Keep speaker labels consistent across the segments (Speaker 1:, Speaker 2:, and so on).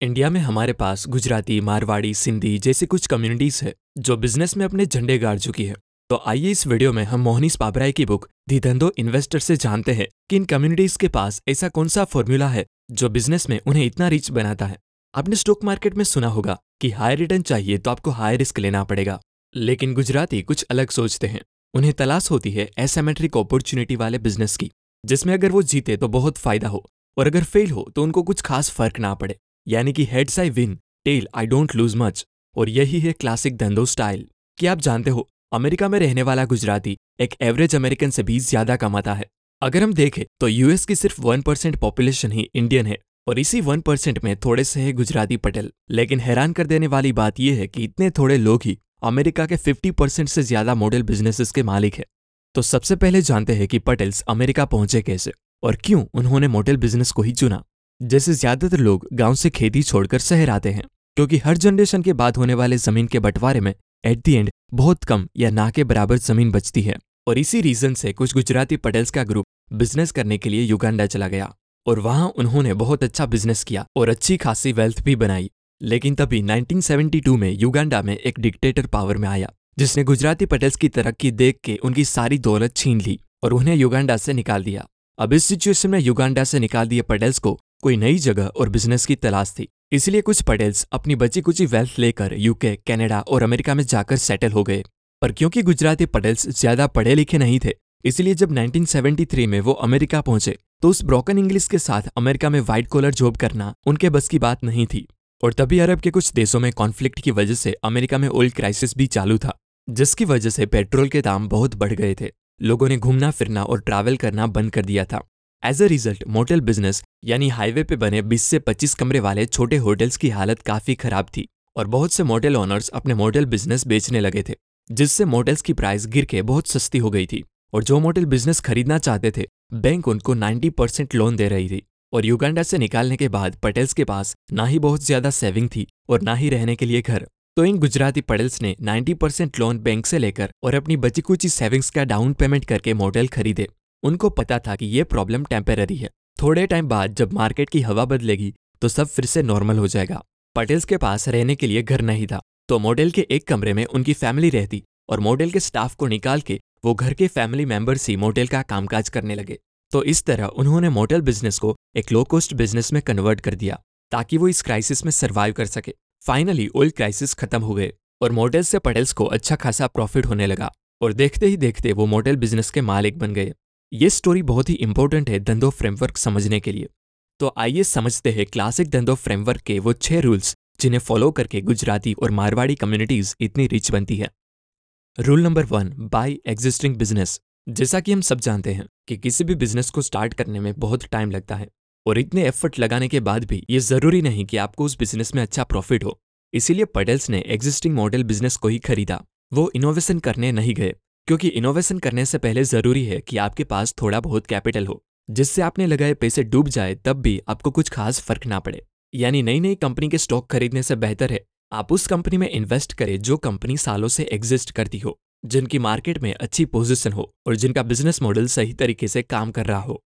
Speaker 1: India में हमारे पास गुजराती, मारवाड़ी, सिंधी जैसी कुछ कम्युनिटीज है जो बिज़नेस में अपने झंडे गाड़ चुकी है। तो आइए इस वीडियो में हम मोहनीश पाबराई की बुक दी धंधो इन्वेस्टर से जानते हैं कि इन कम्युनिटीज के पास ऐसा कौन सा फॉर्मूला है जो बिज़नेस में उन्हें इतना रिच बनाता है। आपने स्टॉक मार्केट में सुना होगा कि हाई रिटर्न चाहिए तो आपको हाई रिस्क लेना पड़ेगा। लेकिन गुजराती कुछ अलग सोचते हैं। उन्हें तलाश होती है एसेमेट्रिक अपॉर्चुनिटी वाले बिज़नेस की, जिसमें अगर वो जीते तो बहुत फ़ायदा हो और अगर फेल हो तो उनको कुछ खास फ़र्क ना पड़े। यानी कि heads I win tail I don't lose much और यही है क्लासिक धंधो स्टाइल कि आप जानते हो, अमेरिका में रहने वाला गुजराती एक एवरेज अमेरिकन से भी ज़्यादा कमाता है। अगर हम देखें तो यूएस की सिर्फ़ वन परसेंट पॉपुलेशन ही इंडियन है और इसी वन परसेंट में थोड़े से है गुजराती पटेल। लेकिन हैरान कर देने वाली बात यह है कि इतने थोड़े लोग ही अमेरिका के 50 परसेंट से ज़्यादा मॉडल बिजनेसेस के मालिक है। तो सबसे पहले जानते हैं कि पटेल्स अमेरिका पहुँचे कैसे और क्यों उन्होंने मॉडल बिज़नेस को ही चुना। जैसे ज़्यादातर लोग गाँव से खेती छोड़कर शहर आते हैं, क्योंकि हर जनरेशन के बाद होने वाले ज़मीन के बंटवारे में एट दी एंड बहुत कम या ना के बराबर ज़मीन बचती है। और इसी रीजन से कुछ गुजराती पटेल्स का ग्रुप बिज़नेस करने के लिए युगांडा चला गया, और वहाँ उन्होंने बहुत अच्छा बिज़नेस किया और अच्छी खासी वेल्थ भी बनाई। लेकिन तभी 1972 में युगांडा में एक डिक्टेटर पावर में आया, जिसने गुजराती पटेल्स की तरक्की देख के उनकी सारी दौलत छीन ली और उन्हें युगांडा से निकाल दिया। अब इस सिचुएशन में युगांडा से निकाल दिए पटेल्स को कोई नई जगह और बिज़नेस की तलाश थी। इसलिए कुछ पटेल्स अपनी बची कुची वेल्थ लेकर यूके कनाडा और अमेरिका में जाकर सेटल हो गए। पर क्योंकि गुजराती पटेल्स ज़्यादा पढ़े लिखे नहीं थे, इसलिए जब 1973 में वो अमेरिका पहुँचे तो उस ब्रोकन इंग्लिश के साथ अमेरिका में व्हाइट कॉलर जॉब करना उनके बस की बात नहीं थी। और तभी अरब के कुछ देशों में कॉन्फ्लिक्ट की वजह से अमेरिका में ऑयल क्राइसिस भी चालू था, जिसकी वजह से पेट्रोल के दाम बहुत बढ़ गए थे। लोगों ने घूमना फिरना और ट्रैवल करना बंद कर दिया था। As a result motel business यानी हाईवे पे बने 20 से 25 कमरे वाले छोटे होटल्स की हालत काफ़ी खराब थी और बहुत से मोटेल ओनर्स अपने मोटेल बिज़नेस बेचने लगे थे, जिससे मोटेल्स की प्राइस गिर के बहुत सस्ती हो गई थी। और जो मोटेल बिज़नेस खरीदना चाहते थे, बैंक उनको 90 परसेंट लोन दे रही थी। और युगांडा से निकालने के बाद पटेल्स के पास ना ही बहुत ज़्यादा सेविंग थी और ना ही रहने के लिए घर। तो इन गुजराती पटेल्स ने 90 परसेंट लोन बैंक से लेकर और अपनी बची कुची सेविंग्स का डाउन पेमेंट करके मोटेल खरीदे। उनको पता था कि ये प्रॉब्लम टेम्पररी है। थोड़े टाइम बाद जब मार्केट की हवा बदलेगी तो सब फिर से नॉर्मल हो जाएगा। पटेल्स के पास रहने के लिए घर नहीं था तो मॉडल के एक कमरे में उनकी फैमिली रहती और मॉडल के स्टाफ को निकाल के वो घर के फैमिली मेंबर्स ही मॉडल का कामकाज करने लगे। तो इस तरह उन्होंने मोटेल बिज़नेस को एक लो कॉस्ट बिज़नेस में कन्वर्ट कर दिया, ताकि वो इस क्राइसिस में सर्वाइव कर सके। फाइनली ओल्ड क्राइसिस खत्म हो गए और मॉडल से पटेल्स को अच्छा खासा प्रॉफिट होने लगा और देखते ही देखते वो मॉडल बिज़नेस के मालिक बन गए। ये स्टोरी बहुत ही इंपॉर्टेंट है धंधो फ्रेमवर्क समझने के लिए। तो आइए समझते हैं क्लासिक धंधो फ्रेमवर्क के वो छह रूल्स जिन्हें फॉलो करके गुजराती और मारवाड़ी कम्युनिटीज इतनी रिच बनती है। Rule number one buy existing business जैसा कि हम सब जानते हैं कि किसी भी बिज़नेस को स्टार्ट करने में बहुत टाइम लगता है और इतने एफर्ट लगाने के बाद भी ये ज़रूरी नहीं कि आपको उस बिज़नेस में अच्छा प्रॉफिट हो। इसीलिए पटेल्स ने एग्जिस्टिंग मॉडल बिज़नेस को ही खरीदा। वो इनोवेशन करने नहीं गए। क्योंकि इनोवेशन करने से पहले ज़रूरी है कि आपके पास थोड़ा बहुत कैपिटल हो। जिससे आपने लगाए पैसे डूब जाए, तब भी आपको कुछ खास फ़र्क ना पड़े। यानी नई नई कंपनी के स्टॉक खरीदने से बेहतर है। आप उस कंपनी में इन्वेस्ट करें जो कंपनी सालों से एग्जिस्ट करती हो, जिनकी मार्केट में अच्छी पोजीशन हो और जिनका बिज़नेस मॉडल सही तरीके से काम कर रहा हो।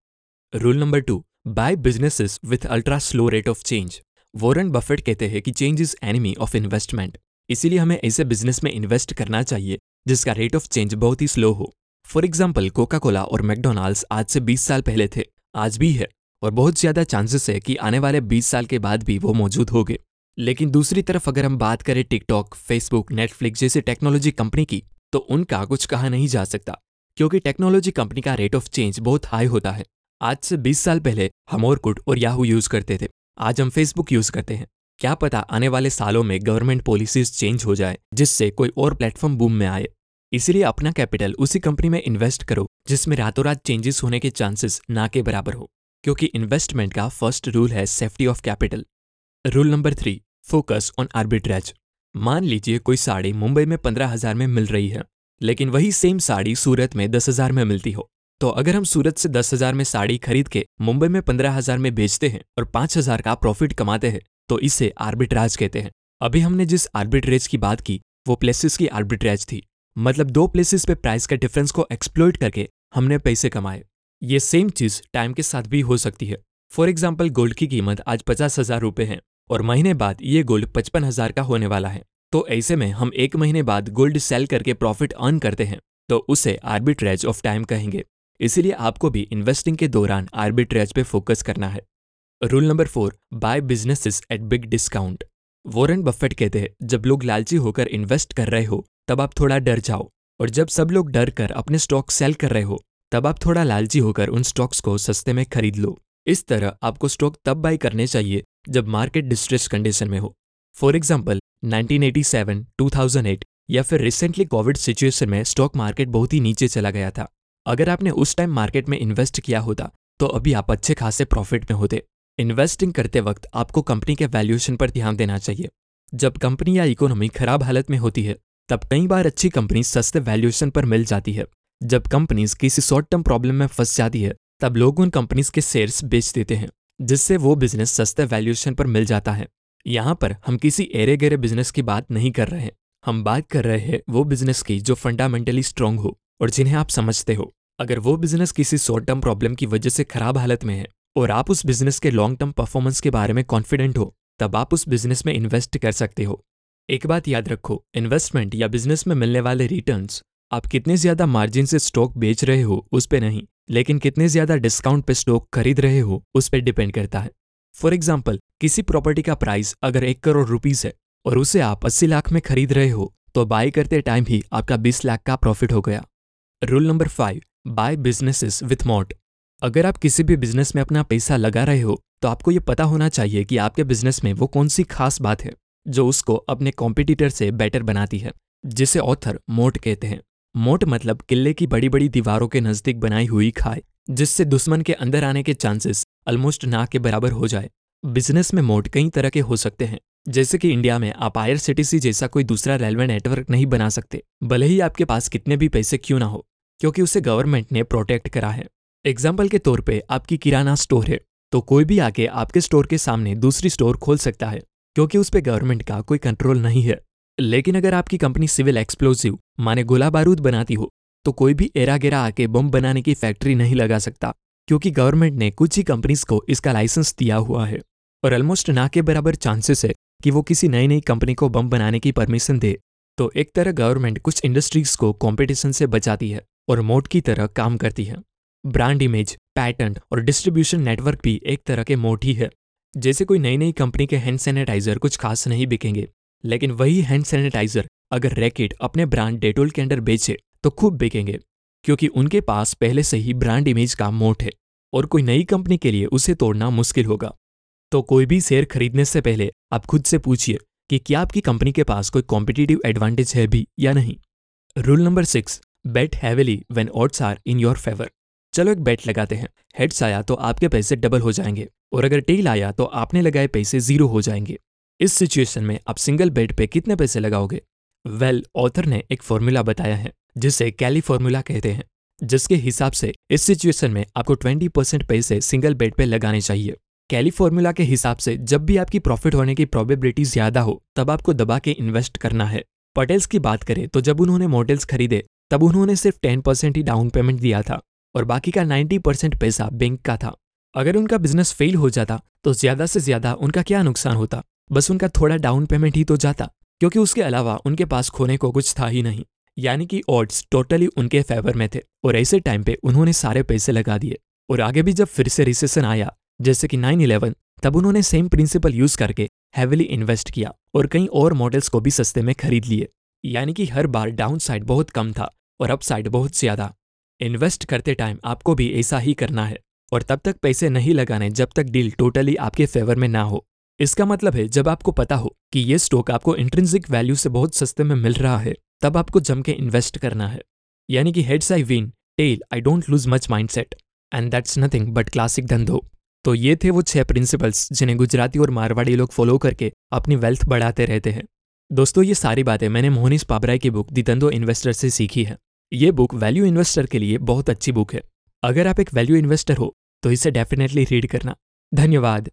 Speaker 1: Rule number two buy businesses with ultra slow rate of change Warren Buffett कहते हैं कि change is enemy of investment इसीलिए हमें ऐसे बिज़नेस में इन्वेस्ट करना चाहिए। जिसका रेट ऑफ़ चेंज बहुत ही स्लो हो। फॉर एग्ज़ाम्पल कोका कोला और मैकडोनाल्ड्स आज से 20 साल पहले थे, आज भी है और बहुत ज़्यादा चांसेस है कि आने वाले 20 साल के बाद भी वो मौजूद होंगे। लेकिन दूसरी तरफ़ अगर हम बात करें टिकटॉक फेसबुक नेटफ्लिक्स जैसी टेक्नोलॉजी कंपनी की तो उनका कुछ कहा नहीं जा सकता, क्योंकि टेक्नोलॉजी कंपनी का रेट ऑफ़ चेंज बहुत हाई होता है। आज से 20 साल पहले हम और कुट और याहू यूज़ करते थे, आज हम फेसबुक यूज़ करते हैं। क्या पता आने वाले सालों में गवर्नमेंट पॉलिसीज़ चेंज हो जाए, जिससे कोई और प्लेटफॉर्म बूम में आए। इसलिए अपना कैपिटल उसी कंपनी में इन्वेस्ट करो, जिसमें रातों रात चेंजेस होने के चांसेस ना के बराबर हो, क्योंकि इन्वेस्टमेंट का फ़र्स्ट रूल है safety of capital rule number three focus on arbitrage मान लीजिए कोई साड़ी मुंबई में पंद्रह हज़ार में मिल रही है, लेकिन वही सेम साड़ी सूरत में दस हज़ार में मिलती हो। तो अगर हम सूरत से दस हज़ार में साड़ी खरीद के मुंबई में पंद्रह हज़ार में बेचते हैं और पाँच हज़ार का प्रॉफिट कमाते हैं तो इसे आर्बिट्राज कहते हैं। अभी हमने जिस आर्बिट्रेज की बात की, वो प्लेसेस की आर्बिट्रेज थी। मतलब दो प्लेसेस पे प्राइस का डिफरेंस को एक्सप्लोइट करके हमने पैसे कमाए। ये सेम चीज़ टाइम के साथ भी हो सकती है। फॉर एग्ज़ाम्पल गोल्ड की कीमत आज पचास हज़ार रुपए है और महीने बाद ये गोल्ड पचपन हज़ार का होने वाला है। तो ऐसे में हम एक महीने बाद गोल्ड सेल करके प्रॉफिट अर्न करते हैं तो उसे आर्बिट्रेज ऑफ़ टाइम कहेंगे। इसीलिए आपको भी इन्वेस्टिंग के दौरान आर्बिट्रेज पे फोकस करना है। Rule number four buy businesses at big discount Warren Buffett कहते हैं जब लोग लालची होकर इन्वेस्ट कर रहे हो तब आप थोड़ा डर जाओ। और जब सब लोग डर कर अपने स्टॉक सेल कर रहे हो तब आप थोड़ा लालची होकर उन स्टॉक्स को सस्ते में खरीद लो। इस तरह आपको स्टॉक तब बाई करने चाहिए जब मार्केट डिस्ट्रेस कंडीशन में हो। फॉर एग्ज़ाम्पल 1987, 2008 या फिर रिसेंटली कोविड सिचुएशन में स्टॉक मार्केट बहुत ही नीचे चला गया था। अगर आपने उस टाइम मार्केट में इन्वेस्ट किया होता तो अभी आप अच्छे खासे प्रॉफिट में होते। इन्वेस्टिंग करते वक्त आपको कंपनी के वैल्यूएशन पर ध्यान देना चाहिए। जब कंपनी या इकोनॉमी खराब हालत में होती है, तब कई बार अच्छी कंपनी सस्ते वैल्यूएशन पर मिल जाती है। जब कंपनीज़ किसी शॉर्ट टर्म प्रॉब्लम में फंस जाती है, तब लोग उन कंपनीज़ के शेयर्स बेच देते हैं, जिससे वो बिज़नेस सस्ते वैल्यूएशन पर मिल जाता है। यहाँ पर हम किसी एरे गेरे बिज़नेस की बात नहीं कर रहे हैं। हम बात कर रहे हैं वो बिज़नेस की जो फंडामेंटली स्ट्रांग हो। और जिन्हें आप समझते हो। अगर वो बिज़नेस किसी शॉर्ट टर्म प्रॉब्लम की वजह से खराब हालत में है और आप उस बिज़नेस के लॉन्ग टर्म परफॉर्मेंस के बारे में कॉन्फिडेंट हो, तब आप उस बिज़नेस में इन्वेस्ट कर सकते हो। एक बात याद रखो, इन्वेस्टमेंट या बिज़नेस में मिलने वाले रिटर्न्स, आप कितने ज़्यादा मार्जिन से स्टॉक बेच रहे हो उस पर नहीं, लेकिन कितने ज़्यादा डिस्काउंट पे स्टॉक खरीद रहे हो उस पर डिपेंड करता है। फॉर एग्ज़ाम्पल किसी प्रॉपर्टी का प्राइस अगर एक करोड़ रुपीज़ है और उसे आप अस्सी लाख में खरीद रहे हो तो बाय करते टाइम ही आपका बीस लाख का प्रॉफिट हो गया। Rule number five buy businesses with moat अगर आप किसी भी बिज़नेस में अपना पैसा लगा रहे हो तो आपको ये पता होना चाहिए कि आपके बिज़नेस में वो कौन सी खास बात है, जो उसको अपने कॉम्पिटिटर से बेटर बनाती है, जिसे ऑथर मोट कहते हैं। मोट मतलब किले की बड़ी बड़ी दीवारों के नज़दीक बनाई हुई खाए जिससे दुश्मन के अंदर आने के चांसेस ऑलमोस्ट ना के बराबर हो जाए। बिज़नेस में मोट कई तरह के हो सकते हैं, जैसे कि इंडिया में आप आयर सिटीसी जैसा कोई दूसरा रेलवे नेटवर्क नहीं बना सकते, भले ही आपके पास कितने भी पैसे क्यों ना हो। क्योंकि उसे गवर्नमेंट ने प्रोटेक्ट करा है। एग्ज़ाम्पल के तौर पे आपकी किराना स्टोर है तो कोई भी आके आपके स्टोर के सामने दूसरी स्टोर खोल सकता है, क्योंकि उस पर गवर्नमेंट का कोई कंट्रोल नहीं है। लेकिन अगर आपकी कंपनी सिविल एक्सप्लोजिव माने गोला बारूद बनाती हो तो कोई भी एरा गेरा आके बम बनाने की फैक्ट्री नहीं लगा सकता, क्योंकि गवर्नमेंट ने कुछ ही कंपनीज़ को इसका लाइसेंस दिया हुआ है। और ऑलमोस्ट ना के बराबर चांसेस है कि वो किसी नई नई कंपनी को बम बनाने की परमिशन दे। तो एक तरह गवर्नमेंट कुछ इंडस्ट्रीज़ को कंपटीशन से बचाती है। और मोड की तरह काम करती है। ब्रांड इमेज पैटर्न और डिस्ट्रीब्यूशन नेटवर्क भी एक तरह के मोट ही है। जैसे कोई नई नई कंपनी के हैंड सैनिटाइजर कुछ खास नहीं बिकेंगे। लेकिन वही हैंड सैनिटाइजर अगर रैकेट अपने ब्रांड डेटोल के अंडर बेचे तो खूब बिकेंगे। क्योंकि उनके पास पहले से ही ब्रांड इमेज का मोट है और कोई नई कंपनी के लिए उसे तोड़ना मुश्किल होगा। तो कोई भी शेयर खरीदने से पहले आप खुद से पूछिए कि क्या आपकी कंपनी के पास कोई कॉम्पिटिटिव एडवांटेज है भी या नहीं। Rule number six bet heavily when odds are in your favour चलो एक बेट लगाते हैं। हेड्स आया तो आपके पैसे डबल हो जाएँगे। और अगर टेल आया तो आपने लगाए पैसे ज़ीरो हो जाएँगे। इस सिचुएशन में आप सिंगल बेड पे कितने पैसे लगाओगे? वेल well, ऑथर ने एक फॉर्मूला बताया है जिसे कैली फॉर्मूला कहते हैं जिसके हिसाब से इस सिचुएशन में आपको 20 परसेंट पैसे सिंगल बेड पे लगाने चाहिए। कैली फॉर्मूला के हिसाब से जब भी आपकी प्रॉफिट होने की प्रोबेबिलिटी ज़्यादा हो तब आपको दबा के इन्वेस्ट करना है। पटेल्स की बात करें तो जब उन्होंने मॉडल्स खरीदे तब उन्होंने सिर्फ़ टेन परसेंट ही डाउन पेमेंट दिया था और बाकी का नाइन्टी परसेंट पैसा बैंक का था। अगर उनका बिज़नेस फेल हो जाता तो ज़्यादा से ज़्यादा उनका क्या नुकसान होता? बस उनका थोड़ा डाउन पेमेंट ही तो जाता, क्योंकि उसके अलावा उनके पास खोने को कुछ था ही नहीं। यानी कि ऑड्स टोटली उनके फेवर में थे और ऐसे टाइम पे उन्होंने सारे पैसे लगा दिए। और आगे भी जब फिर से रिसेशन आया, जैसे कि नाइन इलेवन तब उन्होंने सेम प्रिंसिपल यूज़ करके हैविली इन्वेस्ट किया और कई और मॉडल्स को भी सस्ते में खरीद लिए। यानी कि हर बार डाउन साइड बहुत कम था। और अप साइड बहुत ज़्यादा। इन्वेस्ट करते टाइम आपको भी ऐसा ही करना है। और तब तक पैसे नहीं लगाने जब तक डील टोटली आपके फेवर में ना हो। इसका मतलब है, जब आपको पता हो कि ये स्टॉक आपको इंट्रेंसिक वैल्यू से बहुत सस्ते में मिल रहा है, तब आपको जम के इन्वेस्ट करना है। यानी कि heads I win tail I don't lose much mind set and that's nothing but classic dhandho. तो ये थे वो छह प्रिंसिपल्स जिन्हें गुजराती और मारवाड़ी लोग फॉलो करके अपनी वेल्थ बढ़ाते रहते हैं। दोस्तों, ये सारी बातें मैंने मोहनीश पाबराय की बुक दी धंधो इन्वेस्टर से सीखी है। ये बुक वैल्यू इन्वेस्टर के लिए बहुत अच्छी बुक है। अगर आप एक वैल्यू इन्वेस्टर हो तो इसे डेफिनेटली रीड करना। धन्यवाद।